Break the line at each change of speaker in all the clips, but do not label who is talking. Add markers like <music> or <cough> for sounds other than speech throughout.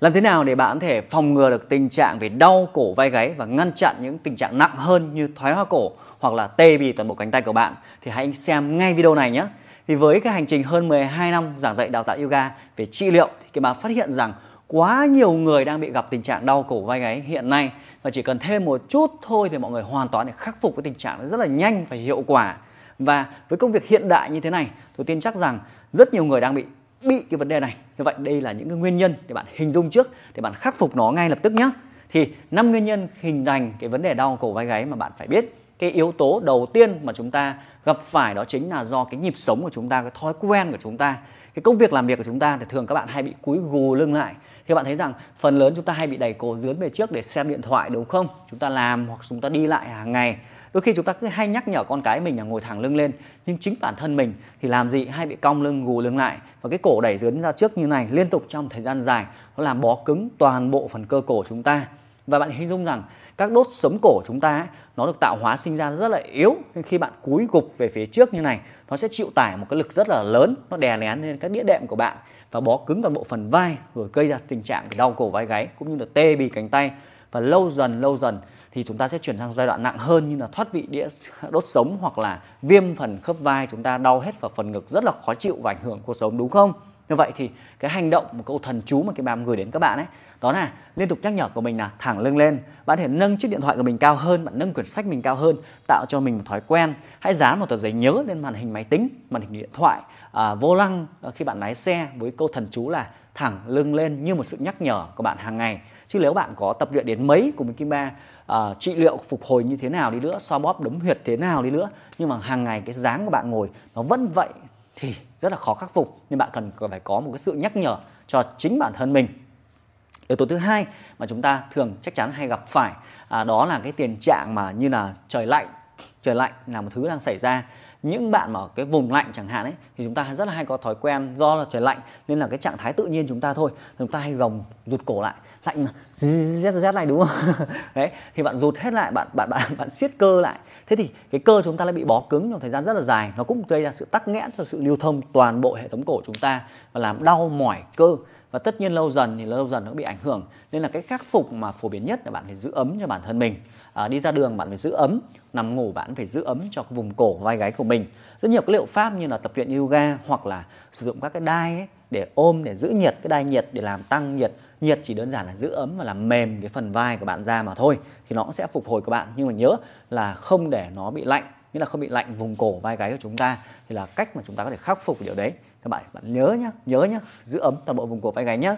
Làm thế nào để bạn có thể phòng ngừa được tình trạng về đau cổ vai gáy và ngăn chặn những tình trạng nặng hơn như thoái hóa cổ hoặc là tê bì toàn bộ cánh tay của bạn thì hãy xem ngay video này nhé. Vì với cái hành trình hơn 12 năm giảng dạy đào tạo yoga về trị liệu thì các bạn phát hiện rằng quá nhiều người đang bị gặp tình trạng đau cổ vai gáy hiện nay và chỉ cần thêm một chút thôi thì mọi người hoàn toàn để khắc phục cái tình trạng rất là nhanh và hiệu quả. Và với công việc hiện đại như thế này, tôi tin chắc rằng rất nhiều người đang bị bị cái vấn đề này. Như vậy đây là những cái nguyên nhân để bạn hình dung trước để bạn khắc phục nó ngay lập tức nhé. Thì năm nguyên nhân hình thành cái vấn đề đau cổ vai gáy mà bạn phải biết. Cái yếu tố đầu tiên mà chúng ta gặp phải đó chính là do cái nhịp sống của chúng ta, cái thói quen của chúng ta. Cái công việc làm việc của chúng ta thì thường các bạn hay bị cúi gù lưng lại. Thì bạn thấy rằng phần lớn chúng ta hay bị đẩy cổ dướn về trước để xem điện thoại đúng không? Chúng ta làm hoặc chúng ta đi lại hàng ngày đôi khi chúng ta cứ hay nhắc nhở con cái mình là ngồi thẳng lưng lên, nhưng chính bản thân mình thì làm gì hay bị cong lưng, gù lưng lại. Và cái cổ đẩy dướn ra trước như này liên tục trong thời gian dài, nó làm bó cứng toàn bộ phần cơ cổ chúng ta. Và bạn hình dung rằng các đốt sống cổ chúng ta nó được tạo hóa sinh ra rất là yếu, nên khi bạn cúi gục về phía trước như này, nó sẽ chịu tải một cái lực rất là lớn, nó đè nén lên các đĩa đệm của bạn và bó cứng toàn bộ phần vai, rồi gây ra tình trạng đau cổ vai gáy cũng như là tê bì cánh tay. Và lâu dần lâu dần thì chúng ta sẽ chuyển sang giai đoạn nặng hơn như là thoát vị đĩa <laughs> đốt sống hoặc là viêm phần khớp vai. Chúng ta đau hết vào phần ngực rất là khó chịu và ảnh hưởng cuộc sống đúng không? Như vậy thì cái hành động một câu thần chú mà cái bàm gửi đến các bạn ấy đó là liên tục nhắc nhở của mình là thẳng lưng lên. Bạn thể nâng chiếc điện thoại của mình cao hơn bạn nâng quyển sách mình cao hơn tạo cho mình một thói quen. Hãy dán một tờ giấy nhớ lên màn hình máy tính màn hình điện thoại à, vô lăng à, khi bạn lái xe với câu thần chú là thẳng lưng lên như một sự nhắc nhở của bạn hàng ngày chứ nếu bạn có tập luyện đến mấy của với kim ba uh, trị liệu phục hồi như thế nào đi nữa xoa bóp đấm huyệt thế nào đi nữa nhưng mà hàng ngày cái dáng của bạn ngồi nó vẫn vậy thì rất là khó khắc phục. Nên bạn cần phải có một cái sự nhắc nhở cho chính bản thân mình. Yếu tố thứ hai mà chúng ta thường chắc chắn hay gặp phải à, đó là cái tiền trạng mà như là trời lạnh. Trời lạnh là một thứ đang xảy ra. Những bạn mà ở cái vùng lạnh chẳng hạn ấy thì chúng ta rất là hay có thói quen do là trời lạnh nên là cái trạng thái tự nhiên chúng ta thôi. Chúng ta hay gồng rụt cổ lại lạnh mà. Rét rét này đúng không? <laughs> Đấy thì bạn rụt hết lại bạn bạn bạn <laughs> bạn siết cơ lại. Thế thì cái cơ chúng ta lại bị bó cứng trong thời gian rất là dài. Nó cũng gây ra sự tắc nghẽn cho sự lưu thông toàn bộ hệ thống cổ chúng ta và làm đau mỏi cơ. Và tất nhiên lâu dần thì lâu dần nó bị ảnh hưởng. Nên là cái khắc phục mà phổ biến nhất là bạn phải giữ ấm cho bản thân mình. À, đi ra đường bạn phải giữ ấm nằm ngủ bạn phải giữ ấm cho vùng cổ vai gáy của mình. Rất nhiều cái liệu pháp như là tập luyện yoga hoặc là sử dụng các cái đai ấy để ôm để giữ nhiệt cái đai nhiệt để làm tăng nhiệt. Nhiệt chỉ đơn giản là giữ ấm và làm mềm cái phần vai của bạn ra mà thôi thì nó cũng sẽ phục hồi của bạn. Nhưng mà nhớ là không để nó bị lạnh nghĩa là không bị lạnh vùng cổ vai gáy của chúng ta thì là cách mà chúng ta có thể khắc phục điều đấy. Các bạn bạn nhớ nhá nhớ nhá giữ ấm toàn bộ vùng cổ vai gáy nhá.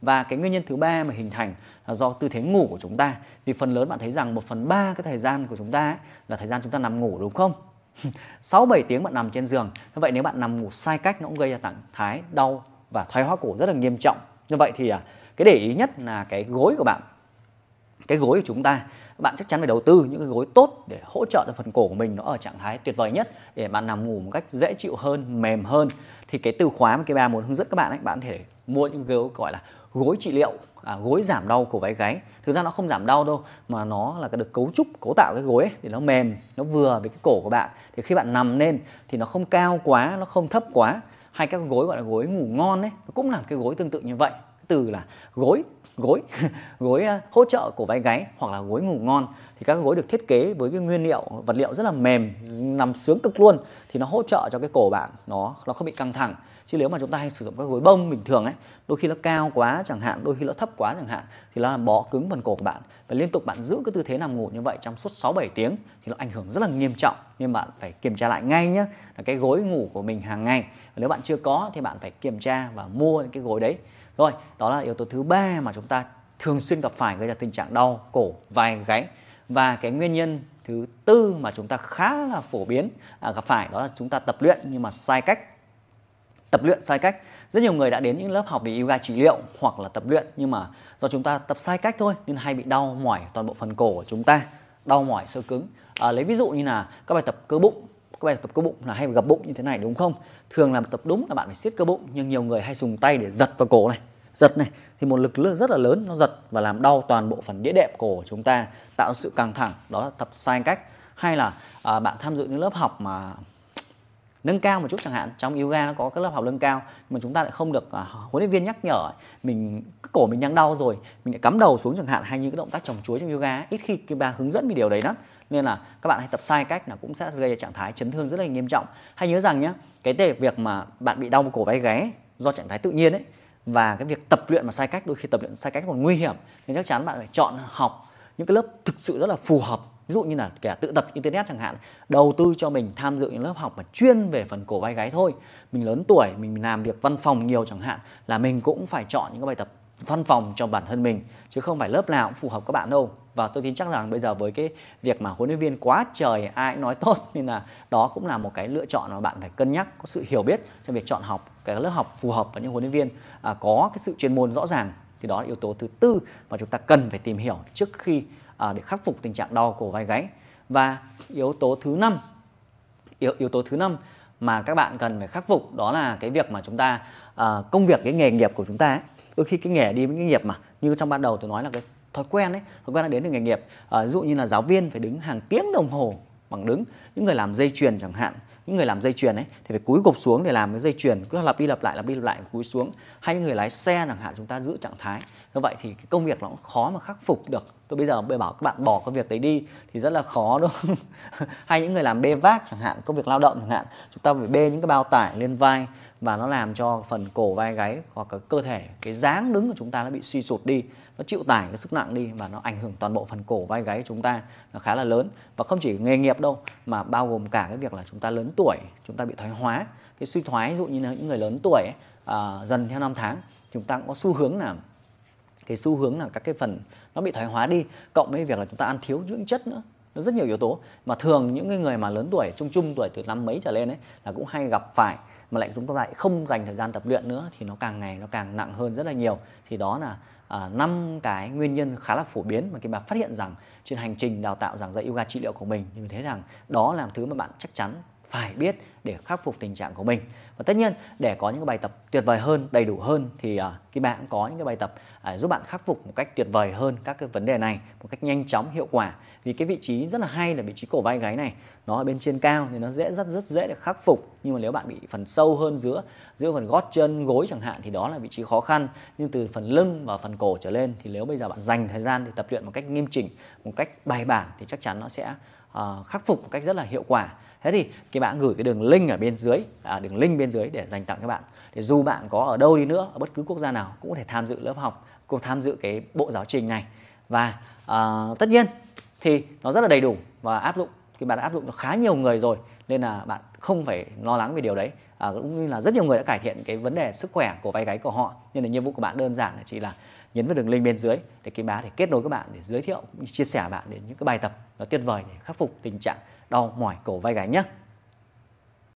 Và cái nguyên nhân thứ ba mà hình thành là do tư thế ngủ của chúng ta. Thì phần lớn bạn thấy rằng một phần ba cái thời gian của chúng ta ấy, là thời gian chúng ta nằm ngủ đúng không? <laughs> 6 7 tiếng bạn nằm trên giường. Như vậy nếu bạn nằm ngủ sai cách nó cũng gây ra trạng thái đau và thoái hóa cổ rất là nghiêm trọng. Như vậy thì à, cái để ý nhất là cái gối của bạn. Cái gối của chúng ta bạn chắc chắn phải đầu tư những cái gối tốt để hỗ trợ cho phần cổ của mình nó ở trạng thái tuyệt vời nhất để bạn nằm ngủ một cách dễ chịu hơn, mềm hơn. Thì cái từ khóa mà cái ba muốn hướng dẫn các bạn ấy, bạn có thể mua những gối gọi là gối trị liệu à, gối giảm đau cổ váy gáy. Thực ra nó không giảm đau đâu mà nó là cái được cấu trúc cấu tạo cái gối ấy, để nó mềm nó vừa với cái cổ của bạn. Thì khi bạn nằm lên thì nó không cao quá nó không thấp quá. Hay các gối gọi là gối ngủ ngon ấy nó cũng làm cái gối tương tự như vậy. Cái từ là gối gối <laughs> gối à, hỗ trợ cổ vai gáy hoặc là gối ngủ ngon. Thì các gối được thiết kế với cái nguyên liệu, vật liệu rất là mềm, nằm sướng cực luôn. Thì nó hỗ trợ cho cái cổ bạn nó nó không bị căng thẳng. Chứ nếu mà chúng ta hay sử dụng các gối bông bình thường ấy, đôi khi nó cao quá chẳng hạn, đôi khi nó thấp quá chẳng hạn, thì nó làm bó cứng phần cổ của bạn và liên tục bạn giữ cái tư thế nằm ngủ như vậy trong suốt 6 7 tiếng thì nó ảnh hưởng rất là nghiêm trọng. Nên bạn phải kiểm tra lại ngay nhé là cái gối ngủ của mình hàng ngày. Và nếu bạn chưa có thì bạn phải kiểm tra và mua những cái gối đấy rồi đó là yếu tố thứ ba mà chúng ta thường xuyên gặp phải gây ra tình trạng đau cổ vai gáy. Và cái nguyên nhân thứ tư mà chúng ta khá là phổ biến à, gặp phải đó là chúng ta tập luyện nhưng mà sai cách. Tập luyện sai cách. Rất nhiều người đã đến những lớp học về yoga trị liệu hoặc là tập luyện nhưng mà do chúng ta tập sai cách thôi nên hay bị đau mỏi toàn bộ phần cổ của chúng ta đau mỏi sơ cứng. À, lấy ví dụ như là các bài tập cơ bụng các bài tập cơ bụng là hay gặp bụng như thế này đúng không? Thường làm tập đúng là bạn phải siết cơ bụng nhưng nhiều người hay dùng tay để giật vào cổ này. Giật này thì một lực rất là lớn nó giật và làm đau toàn bộ phần đĩa đệm cổ của chúng ta tạo sự căng thẳng. Đó là tập sai cách. Hay là à, bạn tham dự những lớp học mà nâng cao một chút chẳng hạn. Trong yoga nó có các lớp học nâng cao mà chúng ta lại không được à, huấn luyện viên nhắc nhở mình cái cổ mình đang đau rồi mình lại cắm đầu xuống chẳng hạn hay những cái động tác trồng chuối trong yoga ít khi cái bà hướng dẫn về điều đấy lắm nên là các bạn hãy tập sai cách là cũng sẽ gây ra trạng thái chấn thương rất là nghiêm trọng. Hay nhớ rằng nhé cái tệ việc mà bạn bị đau cổ vai gáy do trạng thái tự nhiên ấy, và cái việc tập luyện mà sai cách, đôi khi tập luyện sai cách còn nguy hiểm nên chắc chắn bạn phải chọn học những cái lớp thực sự rất là phù hợp. Ví dụ như là kẻ tự tập internet chẳng hạn, đầu tư cho mình tham dự những lớp học mà chuyên về phần cổ vai gáy thôi. Mình lớn tuổi, mình làm việc văn phòng nhiều chẳng hạn, là mình cũng phải chọn những cái bài tập văn phòng cho bản thân mình chứ không phải lớp nào cũng phù hợp các bạn đâu. Và tôi tin chắc rằng bây giờ với cái việc mà huấn luyện viên quá trời ai cũng nói tốt <laughs> nên là đó cũng là một cái lựa chọn mà bạn phải cân nhắc có sự hiểu biết trong việc chọn học cái lớp học phù hợp với những huấn luyện viên à, có cái sự chuyên môn rõ ràng. Thì đó là yếu tố thứ tư mà chúng ta cần phải tìm hiểu trước khi à, để khắc phục tình trạng đau cổ vai gáy. Và yếu tố thứ năm yếu yếu tố thứ năm mà các bạn cần phải khắc phục đó là cái việc mà chúng ta à, công việc cái nghề nghiệp của chúng ta ấy, đôi khi cái nghề đi với cái nghiệp mà như trong ban đầu tôi nói là cái thói quen đấy thói quen đã đến từ nghề nghiệp. À, ví dụ như là giáo viên phải đứng hàng tiếng đồng hồ bằng đứng. Những người làm dây chuyền chẳng hạn những người làm dây chuyền ấy thì phải cúi gục xuống để làm cái dây chuyền cứ lặp đi lặp lại lặp đi lặp lại cúi xuống. Hay những người lái xe chẳng hạn chúng ta giữ trạng thái. Như vậy thì cái công việc nó cũng khó mà khắc phục được. Tôi bây giờ bây bảo các bạn bỏ công việc đấy đi thì rất là khó đúng không? <laughs> Hay những người làm bê vác chẳng hạn công việc lao động chẳng hạn chúng ta phải bê những cái bao tải lên vai và nó làm cho phần cổ vai gáy hoặc là cơ thể cái dáng đứng của chúng ta nó bị suy sụt đi nó chịu tải cái sức nặng đi và nó ảnh hưởng toàn bộ phần cổ vai gáy của chúng ta nó khá là lớn. Và không chỉ nghề nghiệp đâu mà bao gồm cả cái việc là chúng ta lớn tuổi chúng ta bị thoái hóa. Cái suy thoái ví dụ như là những người lớn tuổi ấy, à, dần theo năm tháng chúng ta cũng có xu hướng là cái xu hướng là các cái phần nó bị thoái hóa đi cộng với việc là chúng ta ăn thiếu dưỡng chất nữa nó rất nhiều yếu tố. Mà thường những cái người mà lớn tuổi trung trung tuổi từ năm mấy trở lên ấy là cũng hay gặp phải mà lại chúng ta lại không dành thời gian tập luyện nữa thì nó càng ngày nó càng nặng hơn rất là nhiều. Thì đó là à, năm cái nguyên nhân khá là phổ biến mà khi mà phát hiện rằng trên hành trình đào tạo giảng dạy yoga trị liệu của mình. Thì mình thấy rằng đó là thứ mà bạn chắc chắn phải biết để khắc phục tình trạng của mình. Và tất nhiên để có những cái bài tập tuyệt vời hơn đầy đủ hơn thì à, uh, cái bạn cũng có những cái bài tập uh, giúp bạn khắc phục một cách tuyệt vời hơn các cái vấn đề này một cách nhanh chóng hiệu quả. Vì cái vị trí rất là hay là vị trí cổ vai gáy này nó ở bên trên cao thì nó dễ rất rất dễ để khắc phục. Nhưng mà nếu bạn bị phần sâu hơn giữa giữa phần gót chân gối chẳng hạn thì đó là vị trí khó khăn. Nhưng từ phần lưng và phần cổ trở lên thì nếu bây giờ bạn dành thời gian để tập luyện một cách nghiêm chỉnh một cách bài bản thì chắc chắn nó sẽ uh, khắc phục một cách rất là hiệu quả thế thì các bạn gửi cái đường link ở bên dưới à, đường link bên dưới để dành tặng các bạn. Để dù bạn có ở đâu đi nữa ở bất cứ quốc gia nào cũng có thể tham dự lớp học cùng tham dự cái bộ giáo trình này. Và à, tất nhiên thì nó rất là đầy đủ và áp dụng thì bạn đã áp dụng cho khá nhiều người rồi nên là bạn không phải lo lắng về điều đấy. À, cũng như là rất nhiều người đã cải thiện cái vấn đề sức khỏe của vai gáy của họ nên là nhiệm vụ của bạn đơn giản là chỉ là nhấn vào đường link bên dưới để cái bá để kết nối các bạn để giới thiệu chia sẻ bạn đến những cái bài tập nó tuyệt vời để khắc phục tình trạng đau mỏi cổ vai gáy nhé